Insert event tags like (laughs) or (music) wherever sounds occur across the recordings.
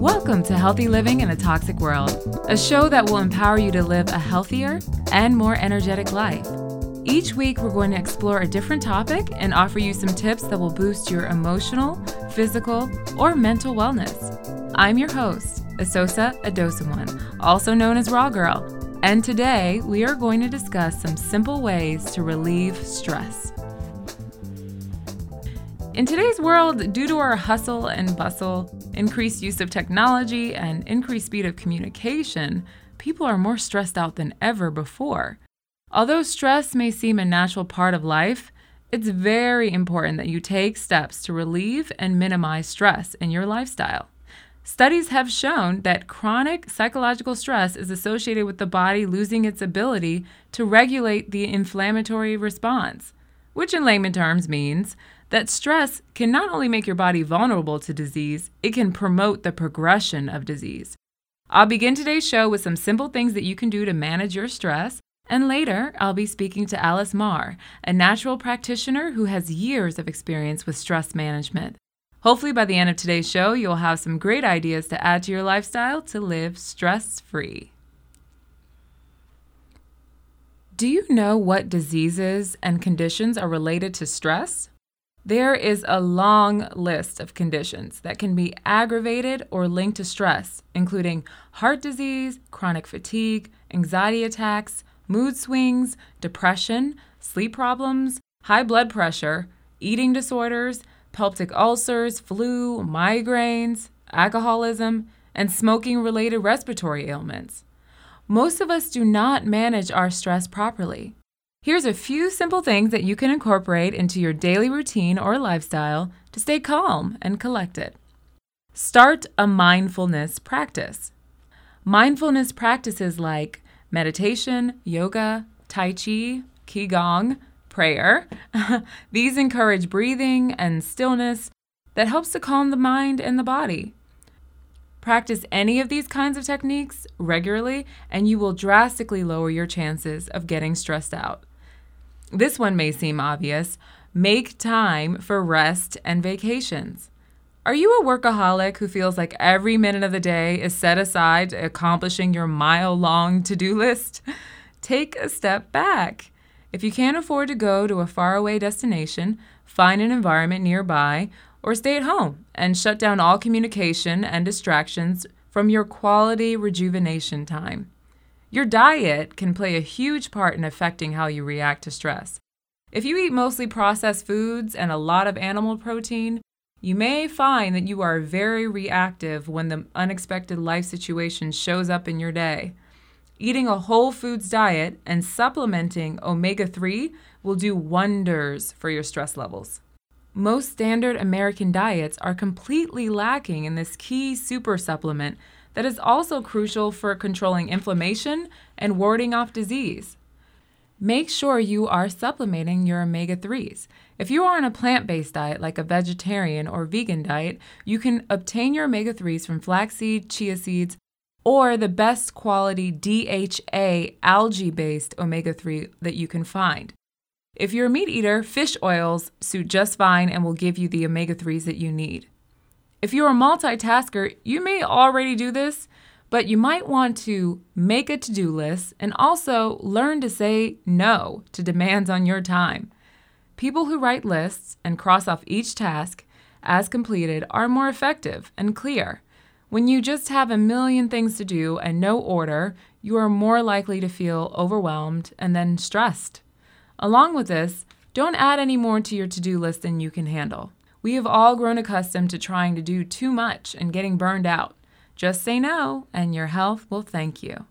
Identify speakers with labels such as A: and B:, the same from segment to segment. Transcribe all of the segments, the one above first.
A: Welcome to Healthy Living in a Toxic World, a show that will empower you to live a healthier and more energetic life. Each week, we're going to explore a different topic and offer you some tips that will boost your emotional, physical, or mental wellness. I'm your host, Asosa Adosawan, also known as Raw Girl, and today we are going to discuss some simple ways to relieve stress. In today's world, due to our hustle and bustle, increased use of technology, and increased speed of communication, people are more stressed out than ever before. Although stress may seem a natural part of life, it's very important that you take steps to relieve and minimize stress in your lifestyle. Studies have shown that chronic psychological stress is associated with the body losing its ability to regulate the inflammatory response, which in layman terms means that stress can not only make your body vulnerable to disease, it can promote the progression of disease. I'll begin today's show with some simple things that you can do to manage your stress and later, I'll be speaking to Alice Marr, a natural practitioner who has years of experience with stress management. Hopefully, by the end of today's show, you'll have some great ideas to add to your lifestyle to live stress free. Do you know what diseases and conditions are related to stress? There is a long list of conditions that can be aggravated or linked to stress, including heart disease, chronic fatigue, anxiety attacks, mood swings, depression, sleep problems, high blood pressure, eating disorders, peptic ulcers, flu, migraines, alcoholism, and smoking related respiratory ailments. Most of us do not manage our stress properly. Here's a few simple things that you can incorporate into your daily routine or lifestyle to stay calm and collected. Start a mindfulness practice. Mindfulness practices like meditation, yoga, tai chi, qigong, prayer. (laughs) These encourage breathing and stillness that helps to calm the mind and the body. Practice any of these kinds of techniques regularly, and you will drastically lower your chances of getting stressed out. This one may seem obvious. Make time for rest and vacations. Are you a workaholic who feels like every minute of the day is set aside accomplishing your mile long to do list? (laughs) Take a step back. If you can't afford to go to a faraway destination, find an environment nearby or stay at home and shut down all communication and distractions from your quality rejuvenation time. Your diet can play a huge part in affecting how you react to stress. If you eat mostly processed foods and a lot of animal protein, you may find that you are very reactive when the unexpected life situation shows up in your day. Eating a whole foods diet and supplementing omega 3 will do wonders for your stress levels. Most standard American diets are completely lacking in this key super supplement that is also crucial for controlling inflammation and warding off disease. Make sure you are supplementing your omega 3s. If you are on a plant based diet like a vegetarian or vegan diet, you can obtain your omega 3s from flaxseed, chia seeds, or the best quality DHA algae based omega 3 that you can find. If you're a meat eater, fish oils suit just fine and will give you the omega 3s that you need. If you're a multitasker, you may already do this, but you might want to make a to do list and also learn to say no to demands on your time. People who write lists and cross off each task as completed are more effective and clear. When you just have a million things to do and no order, you are more likely to feel overwhelmed and then stressed. Along with this, don't add any more to your to do list than you can handle. We have all grown accustomed to trying to do too much and getting burned out. Just say no, and your health will thank you.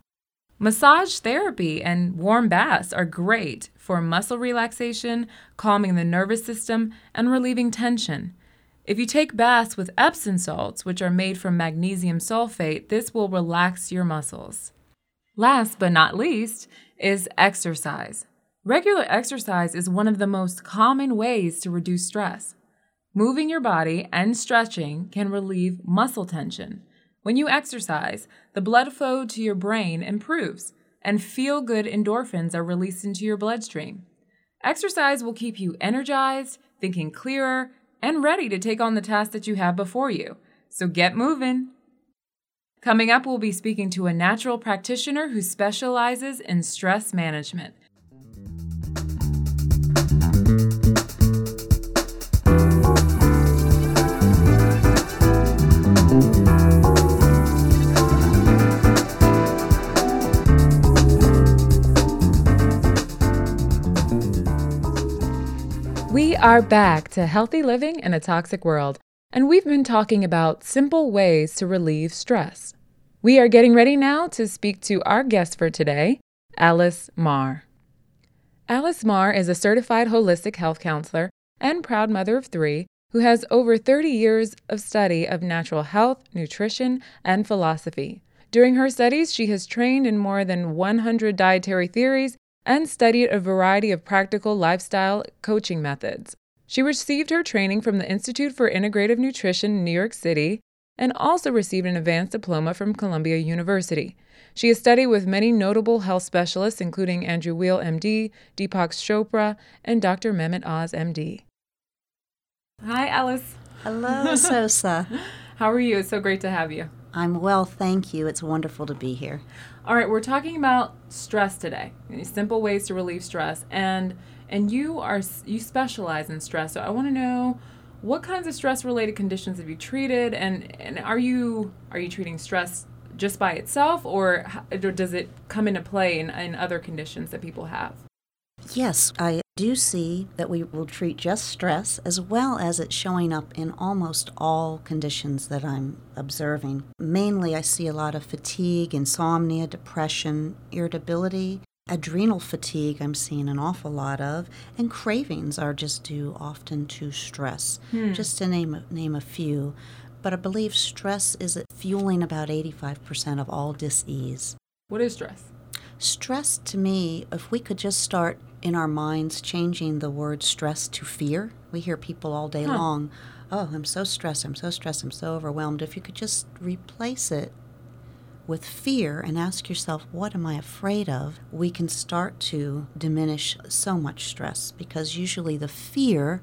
A: Massage therapy and warm baths are great for muscle relaxation, calming the nervous system, and relieving tension. If you take baths with Epsom salts, which are made from magnesium sulfate, this will relax your muscles. Last but not least is exercise. Regular exercise is one of the most common ways to reduce stress. Moving your body and stretching can relieve muscle tension. When you exercise, the blood flow to your brain improves, and feel good endorphins are released into your bloodstream. Exercise will keep you energized, thinking clearer, and ready to take on the task that you have before you. So get moving. Coming up, we'll be speaking to a natural practitioner who specializes in stress management. We are back to healthy living in a toxic world, and we've been talking about simple ways to relieve stress. We are getting ready now to speak to our guest for today, Alice Marr. Alice Marr is a certified holistic health counselor and proud mother of three who has over 30 years of study of natural health, nutrition, and philosophy. During her studies, she has trained in more than 100 dietary theories and studied a variety of practical lifestyle coaching methods. She received her training from the Institute for Integrative Nutrition in New York City and also received an advanced diploma from Columbia University. She has studied with many notable health specialists, including Andrew Weil, MD, Deepak Chopra, and Dr. Mehmet Oz, MD. Hi, Alice.
B: Hello, Sosa. (laughs)
A: How are you? It's so great to have you.
B: I'm well, thank you. It's wonderful to be here.
A: All right, we're talking about stress today. Simple ways to relieve stress, and and you are you specialize in stress. So I want to know what kinds of stress related conditions have you treated, and and are you are you treating stress just by itself, or, or does it come into play in, in other conditions that people have?
B: Yes, I do see that we will treat just stress as well as it showing up in almost all conditions that I'm observing. Mainly, I see a lot of fatigue, insomnia, depression, irritability, adrenal fatigue, I'm seeing an awful lot of, and cravings are just due often to stress, hmm. just to name, name a few. But I believe stress is fueling about 85% of all disease.
A: What is stress?
B: Stress to me, if we could just start in our minds changing the word stress to fear. We hear people all day huh. long, oh, I'm so stressed, I'm so stressed, I'm so overwhelmed. If you could just replace it with fear and ask yourself, what am I afraid of? We can start to diminish so much stress because usually the fear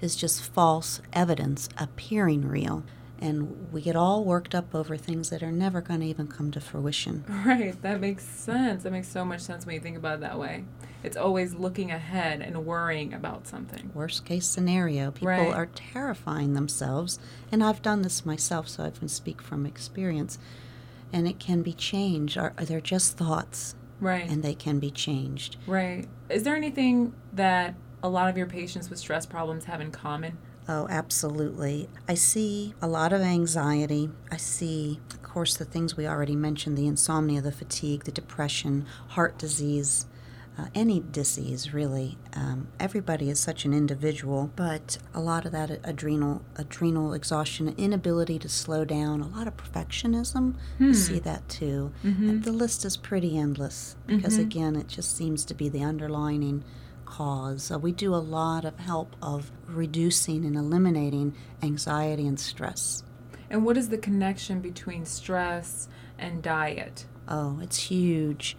B: is just false evidence appearing real and we get all worked up over things that are never going to even come to fruition. (laughs)
A: Right, that makes sense. That makes so much sense when you think about it that way. It's always looking ahead and worrying about something.
B: Worst case scenario. People right. are terrifying themselves, and I've done this myself, so I can speak from experience. And it can be changed. Are they're just thoughts,
A: right?
B: And they can be changed.
A: Right. Is there anything that a lot of your patients with stress problems have in common?
B: Oh, absolutely. I see a lot of anxiety. I see, of course, the things we already mentioned the insomnia, the fatigue, the depression, heart disease. Uh, any disease, really. Um, everybody is such an individual, but a lot of that adrenal adrenal exhaustion, inability to slow down, a lot of perfectionism. Hmm. see that too. Mm-hmm. the list is pretty endless because, mm-hmm. again, it just seems to be the underlining cause. Uh, we do a lot of help of reducing and eliminating anxiety and stress.
A: And what is the connection between stress and diet?
B: Oh, it's huge.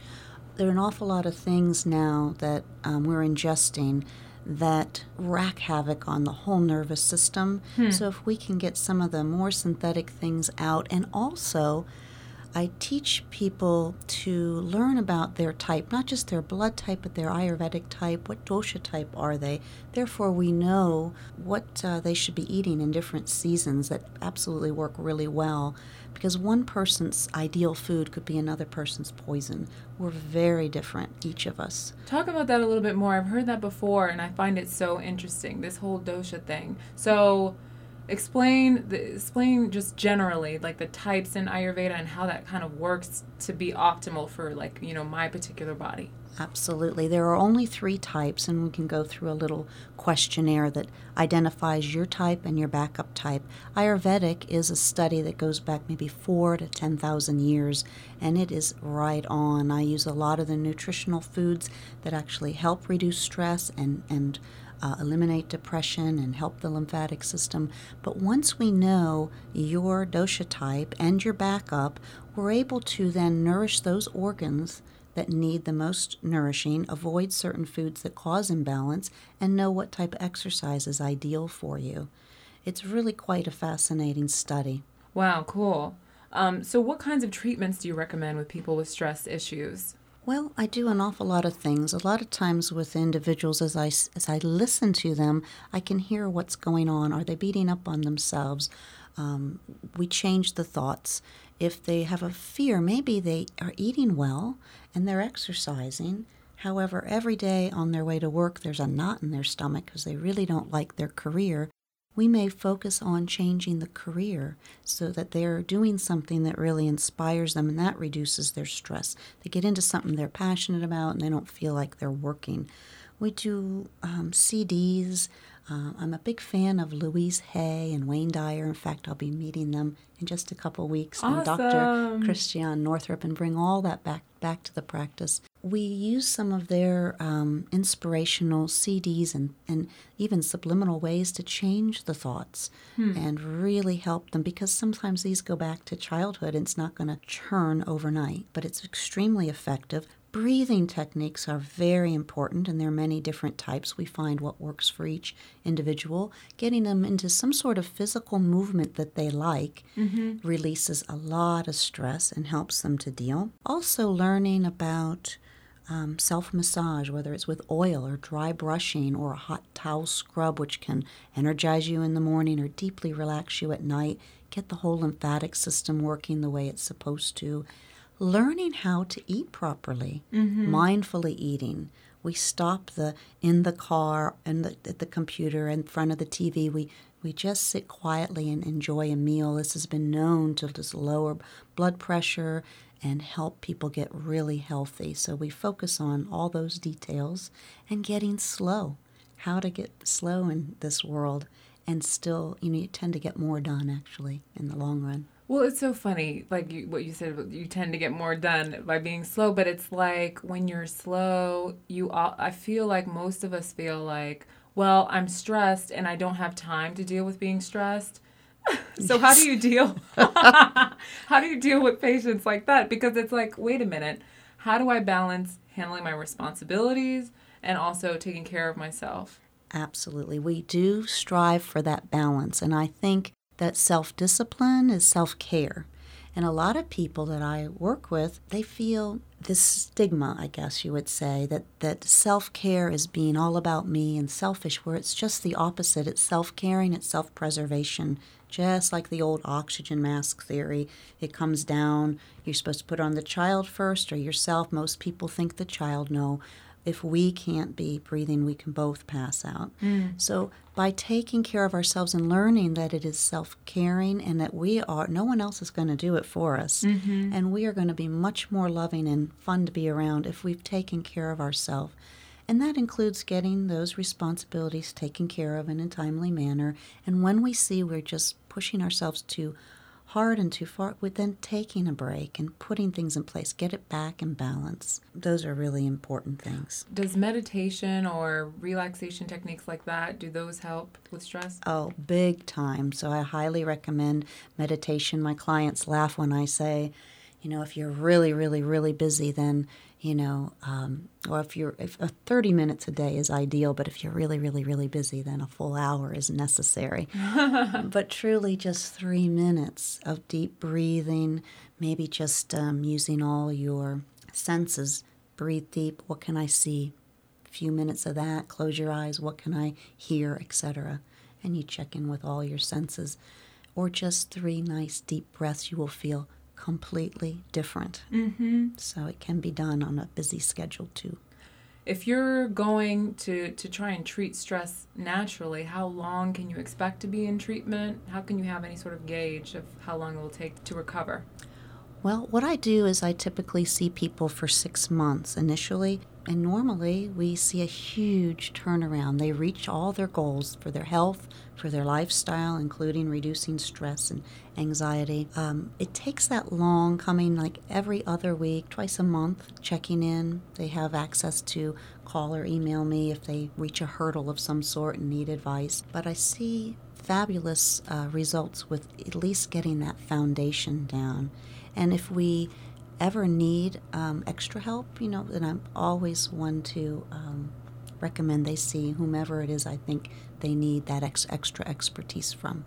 B: There are an awful lot of things now that um, we're ingesting that wreak havoc on the whole nervous system. Hmm. So, if we can get some of the more synthetic things out and also I teach people to learn about their type, not just their blood type, but their Ayurvedic type. What dosha type are they? Therefore, we know what uh, they should be eating in different seasons that absolutely work really well because one person's ideal food could be another person's poison. We're very different, each of us.
A: Talk about that a little bit more. I've heard that before, and I find it so interesting this whole dosha thing. So, explain the, explain just generally like the types in ayurveda and how that kind of works to be optimal for like you know my particular body.
B: Absolutely. There are only three types and we can go through a little questionnaire that identifies your type and your backup type. Ayurvedic is a study that goes back maybe four to ten thousand years and it is right on. I use a lot of the nutritional foods that actually help reduce stress and and uh, eliminate depression and help the lymphatic system. But once we know your dosha type and your backup, we're able to then nourish those organs that need the most nourishing, avoid certain foods that cause imbalance, and know what type of exercise is ideal for you. It's really quite a fascinating study.
A: Wow, cool. Um, so, what kinds of treatments do you recommend with people with stress issues?
B: Well, I do an awful lot of things. A lot of times with individuals, as I, as I listen to them, I can hear what's going on. Are they beating up on themselves? Um, we change the thoughts. If they have a fear, maybe they are eating well and they're exercising. However, every day on their way to work, there's a knot in their stomach because they really don't like their career we may focus on changing the career so that they're doing something that really inspires them and that reduces their stress. They get into something they're passionate about and they don't feel like they're working. We do um, CDs. Uh, I'm a big fan of Louise Hay and Wayne Dyer. In fact, I'll be meeting them in just a couple weeks
A: awesome.
B: and Dr. Christiane Northrup and bring all that back back to the practice we use some of their um, inspirational CDs and, and even subliminal ways to change the thoughts hmm. and really help them because sometimes these go back to childhood and it's not going to churn overnight, but it's extremely effective. Breathing techniques are very important, and there are many different types. We find what works for each individual. Getting them into some sort of physical movement that they like mm-hmm. releases a lot of stress and helps them to deal. Also, learning about um, self massage, whether it's with oil or dry brushing or a hot towel scrub, which can energize you in the morning or deeply relax you at night, get the whole lymphatic system working the way it's supposed to. Learning how to eat properly, mm-hmm. mindfully eating. We stop the in the car and the, at the computer in front of the TV. We we just sit quietly and enjoy a meal. This has been known to just lower blood pressure and help people get really healthy. So we focus on all those details and getting slow. How to get slow in this world and still, you know, you tend to get more done actually in the long run.
A: Well, it's so funny, like you, what you said. You tend to get more done by being slow, but it's like when you're slow, you. All, I feel like most of us feel like, well, I'm stressed and I don't have time to deal with being stressed. (laughs) so yes. how do you deal (laughs) how do you deal with patients like that because it's like wait a minute how do i balance handling my responsibilities and also taking care of myself
B: absolutely we do strive for that balance and i think that self-discipline is self-care and a lot of people that I work with, they feel this stigma, I guess you would say, that, that self care is being all about me and selfish, where it's just the opposite. It's self caring, it's self preservation, just like the old oxygen mask theory. It comes down, you're supposed to put on the child first or yourself. Most people think the child. No, if we can't be breathing, we can both pass out. Mm. So, by taking care of ourselves and learning that it is self caring and that we are, no one else is going to do it for us. Mm-hmm. And we are going to be much more loving and fun to be around if we've taken care of ourselves. And that includes getting those responsibilities taken care of in a timely manner. And when we see we're just pushing ourselves too hard and too far, with then taking a break and putting things in place, get it back in balance. Those are really important things.
A: Does meditation or relaxation techniques like that, do those help with stress?
B: Oh, big time. So I highly recommend meditation. My clients laugh when I say, you know, if you're really, really, really busy, then you know, um, or if you're if uh, 30 minutes a day is ideal, but if you're really, really, really busy, then a full hour is necessary. (laughs) but truly, just three minutes of deep breathing, maybe just um, using all your senses. Breathe deep. What can I see? A few minutes of that. Close your eyes. What can I hear, etc. And you check in with all your senses, or just three nice deep breaths. You will feel completely different. Mm-hmm. So it can be done on a busy schedule too.
A: If you're going to, to try and treat stress naturally, how long can you expect to be in treatment? How can you have any sort of gauge of how long it will take to recover?
B: Well, what I do is I typically see people for six months initially, and normally we see a huge turnaround. They reach all their goals for their health, for their lifestyle, including reducing stress and anxiety. Um, it takes that long, coming like every other week, twice a month, checking in. They have access to call or email me if they reach a hurdle of some sort and need advice. But I see fabulous uh, results with at least getting that foundation down. And if we ever need um, extra help, you know, then I'm always one to um, recommend they see whomever it is I think they need that ex- extra expertise from.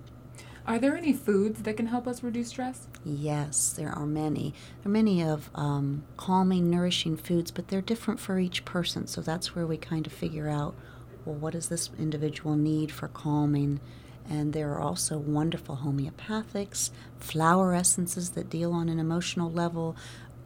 A: Are there any foods that can help us reduce stress?
B: Yes, there are many. There are many of um, calming, nourishing foods, but they're different for each person. So that's where we kind of figure out well, what does this individual need for calming? And there are also wonderful homeopathics, flower essences that deal on an emotional level,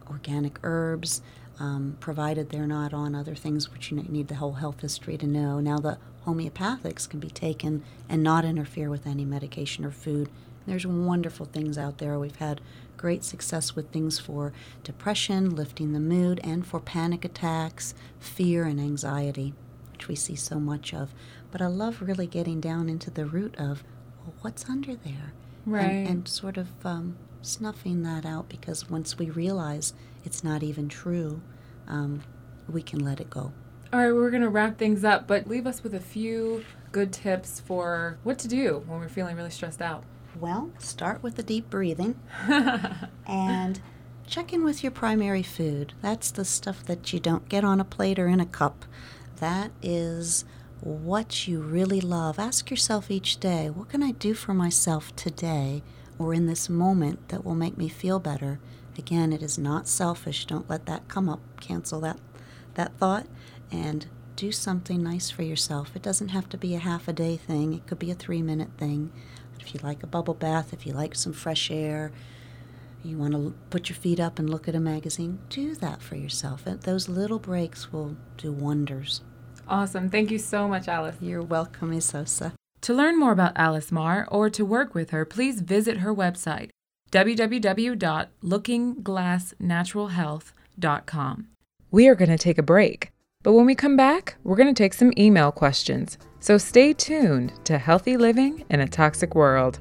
B: organic herbs, um, provided they're not on other things which you need the whole health history to know. Now, the homeopathics can be taken and not interfere with any medication or food. There's wonderful things out there. We've had great success with things for depression, lifting the mood, and for panic attacks, fear, and anxiety, which we see so much of. But I love really getting down into the root of well, what's under there.
A: Right.
B: And, and sort of um, snuffing that out because once we realize it's not even true, um, we can let it go.
A: All right, we're going to wrap things up, but leave us with a few good tips for what to do when we're feeling really stressed out.
B: Well, start with the deep breathing (laughs) and check in with your primary food. That's the stuff that you don't get on a plate or in a cup. That is what you really love. Ask yourself each day, what can I do for myself today or in this moment that will make me feel better? Again, it is not selfish. Don't let that come up. Cancel that that thought and do something nice for yourself. It doesn't have to be a half a day thing. It could be a 3-minute thing. If you like a bubble bath, if you like some fresh air, you want to put your feet up and look at a magazine, do that for yourself. Those little breaks will do wonders.
A: Awesome. Thank you so much, Alice.
B: You're welcome, Isosa.
A: To learn more about Alice Marr or to work with her, please visit her website, www.lookingglassnaturalhealth.com. We are going to take a break, but when we come back, we're going to take some email questions. So stay tuned to Healthy Living in a Toxic World.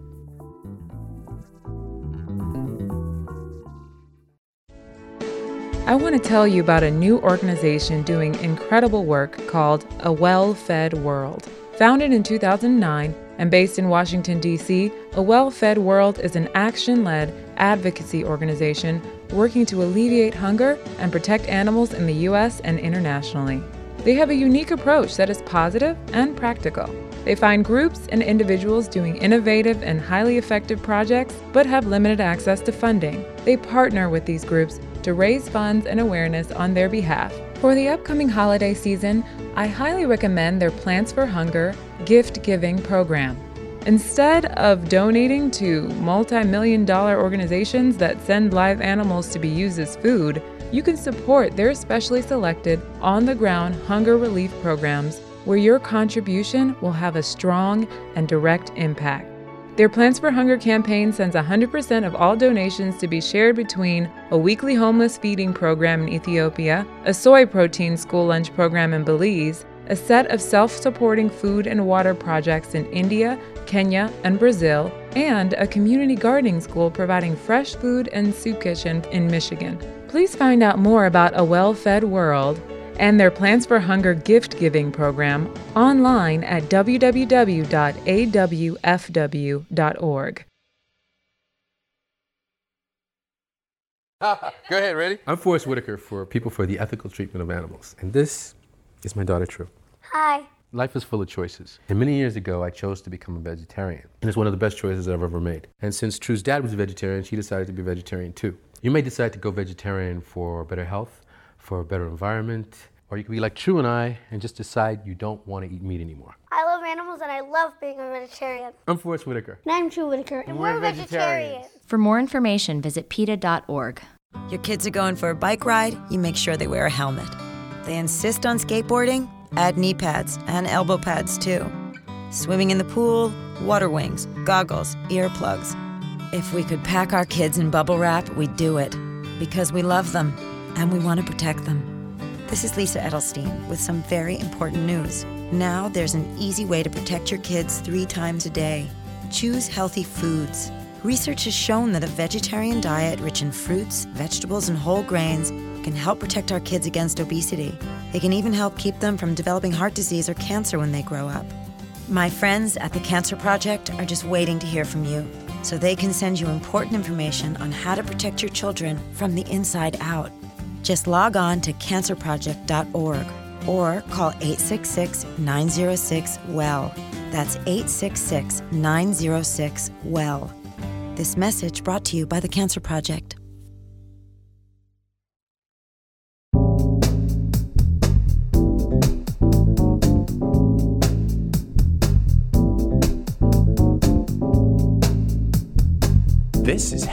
A: I want to tell you about a new organization doing incredible work called A Well Fed World. Founded in 2009 and based in Washington, D.C., A Well Fed World is an action led advocacy organization working to alleviate hunger and protect animals in the U.S. and internationally. They have a unique approach that is positive and practical. They find groups and individuals doing innovative and highly effective projects but have limited access to funding. They partner with these groups to raise funds and awareness on their behalf. For the upcoming holiday season, I highly recommend their Plants for Hunger gift giving program. Instead of donating to multi million dollar organizations that send live animals to be used as food, you can support their specially selected on the ground hunger relief programs where your contribution will have a strong and direct impact. Their Plants for Hunger campaign sends 100% of all donations to be shared between a weekly homeless feeding program in Ethiopia, a soy protein school lunch program in Belize, a set of self supporting food and water projects in India, Kenya, and Brazil, and a community gardening school providing fresh food and soup kitchen in Michigan. Please find out more about A Well Fed World and their Plants for Hunger gift giving program online at www.awfw.org. (laughs)
C: Go ahead, ready? I'm Forest Whitaker for People for the Ethical Treatment of Animals, and this is my daughter True.
D: Hi.
C: Life is full of choices. And many years ago, I chose to become a vegetarian. And it's one of the best choices I've ever made. And since True's dad was a vegetarian, she decided to be a vegetarian too. You may decide to go vegetarian for better health, for a better environment, or you could be like True and I and just decide you don't want to eat meat anymore.
D: I love animals and I love being a vegetarian.
C: I'm Forest Whitaker.
D: And I'm True Whitaker, and, we're,
C: we're
D: vegetarians.
C: vegetarians.
E: For more information, visit PETA.org.
F: Your kids are going for a bike ride, you make sure they wear a helmet. They insist on skateboarding, add knee pads and elbow pads too. Swimming in the pool, water wings, goggles, earplugs. If we could pack our kids in bubble wrap, we'd do it. Because we love them and we want to protect them. This is Lisa Edelstein with some very important news. Now there's an easy way to protect your kids three times a day. Choose healthy foods. Research has shown that a vegetarian diet rich in fruits, vegetables, and whole grains can help protect our kids against obesity. It can even help keep them from developing heart disease or cancer when they grow up. My friends at the Cancer Project are just waiting to hear from you. so they can send you important information on how to protect your children from the inside out. Just log on to cancerproject.org or call 866 906 WELL. That's 866 906 WELL. This message brought to you by the Cancer Project.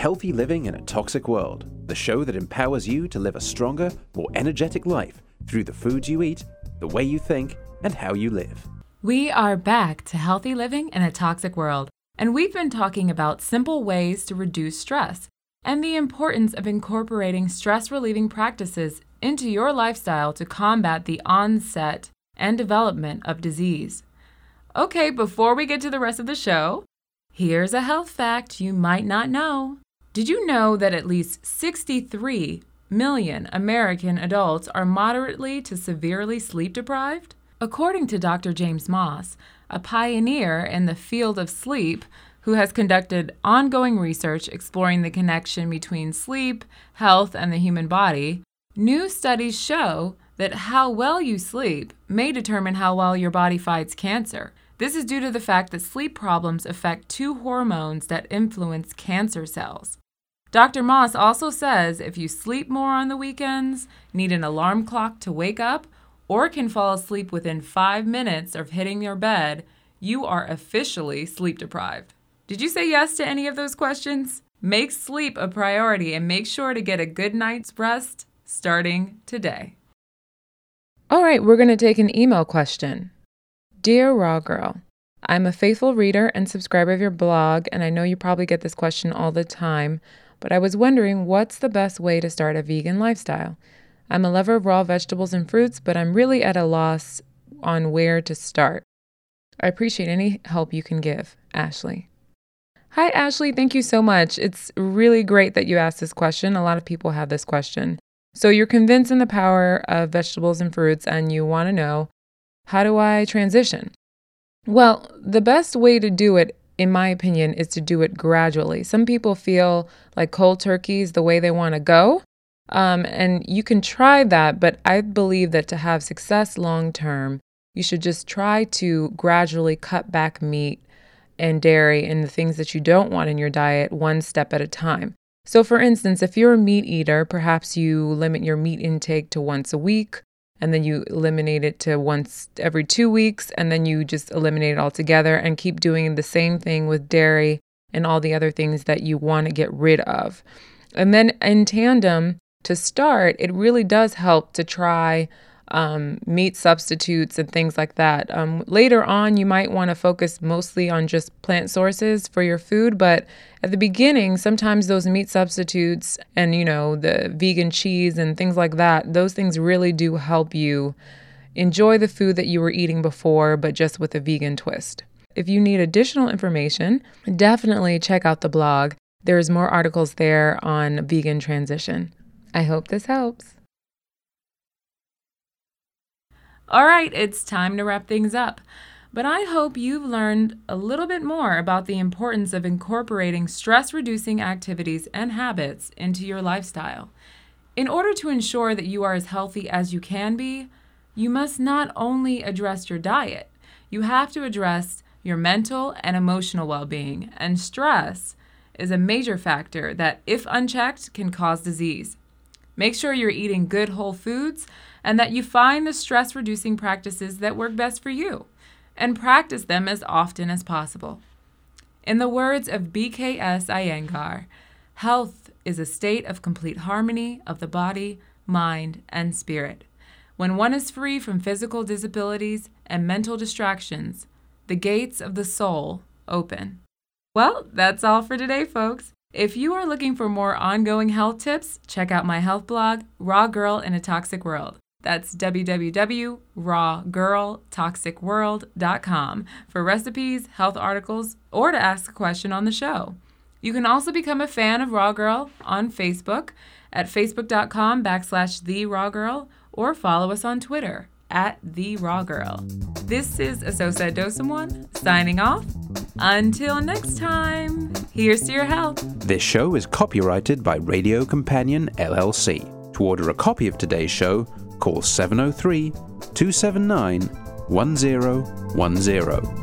G: Healthy Living in a Toxic World, the show that empowers you to live a stronger, more energetic life through the foods you eat, the way you think, and how you live.
A: We are back to Healthy Living in a Toxic World, and we've been talking about simple ways to reduce stress and the importance of incorporating stress relieving practices into your lifestyle to combat the onset and development of disease. Okay, before we get to the rest of the show, Here's a health fact you might not know. Did you know that at least 63 million American adults are moderately to severely sleep deprived? According to Dr. James Maas, a pioneer in the field of sleep who has conducted ongoing research exploring the connection between sleep, health, and the human body, new studies show that how well you sleep may determine how well your body fights cancer. This is due to the fact that sleep problems affect two hormones that influence cancer cells. Dr. Maas also says if you sleep more on the weekends, need an alarm clock to wake up, or can fall asleep within five minutes of hitting your bed, you are officially sleep deprived. Did you say yes to any of those questions? Make sleep a priority and make sure to get a good night's rest starting today. All right, we're going to take an email question. Dear Raw Girl, I'm a faithful reader and subscriber of your blog, and I know you probably get this question all the time, but I was wondering what's the best way to start a vegan lifestyle? I'm a lover of raw vegetables and fruits, but I'm really at a loss on where to start. I appreciate any help you can give. Ashley. Hi, Ashley. Thank you so much. It's really great that you asked this question. A lot of people have this question. So, you're convinced in the power of vegetables and fruits, and you want to know how do I transition? Well, the best way to do it, in my opinion, is to do it gradually. Some people feel like cold turkey is the way they want to go. Um, and you can try that, but I believe that to have success long term, you should just try to gradually cut back meat and dairy and the things that you don't want in your diet one step at a time. So, for instance, if you're a meat eater, perhaps you limit your meat intake to once a week and then you eliminate it to once every two weeks, and then you just eliminate it altogether and keep doing the same thing with dairy and all the other things that you want to get rid of. And then in tandem, to start, it really does help to try um, meat substitutes and things like that. Um, later on, you might want to focus mostly on just plant sources for your food, but at the beginning, sometimes those meat substitutes and, you know, the vegan cheese and things like that, those things really do help you enjoy the food that you were eating before, but just with a vegan twist. If you need additional information, definitely check out the blog. There's more articles there on vegan transition. I hope this helps. All right, it's time to wrap things up. But I hope you've learned a little bit more about the importance of incorporating stress reducing activities and habits into your lifestyle. In order to ensure that you are as healthy as you can be, you must not only address your diet, you have to address your mental and emotional well being. And stress is a major factor that, if unchecked, can cause disease. Make sure you're eating good whole foods and that you find the stress reducing practices that work best for you and practice them as often as possible. In the words of BKS Iyengar, health is a state of complete harmony of the body, mind, and spirit. When one is free from physical disabilities and mental distractions, the gates of the soul open. Well, that's all for today, folks. If you are looking for more ongoing health tips, check out my health blog, Raw Girl in a Toxic World. That's www.rawgirltoxicworld.com for recipes, health articles, or to ask a question on the show. You can also become a fan of Raw Girl on Facebook at facebook.com backslash the Raw Girl or follow us on Twitter at the Raw Girl. This is Asosa Dosamwan signing off. Until next time, here's to your health.
G: This show is copyrighted by Radio Companion LLC. To order a copy of today's show, call 703 279 1010.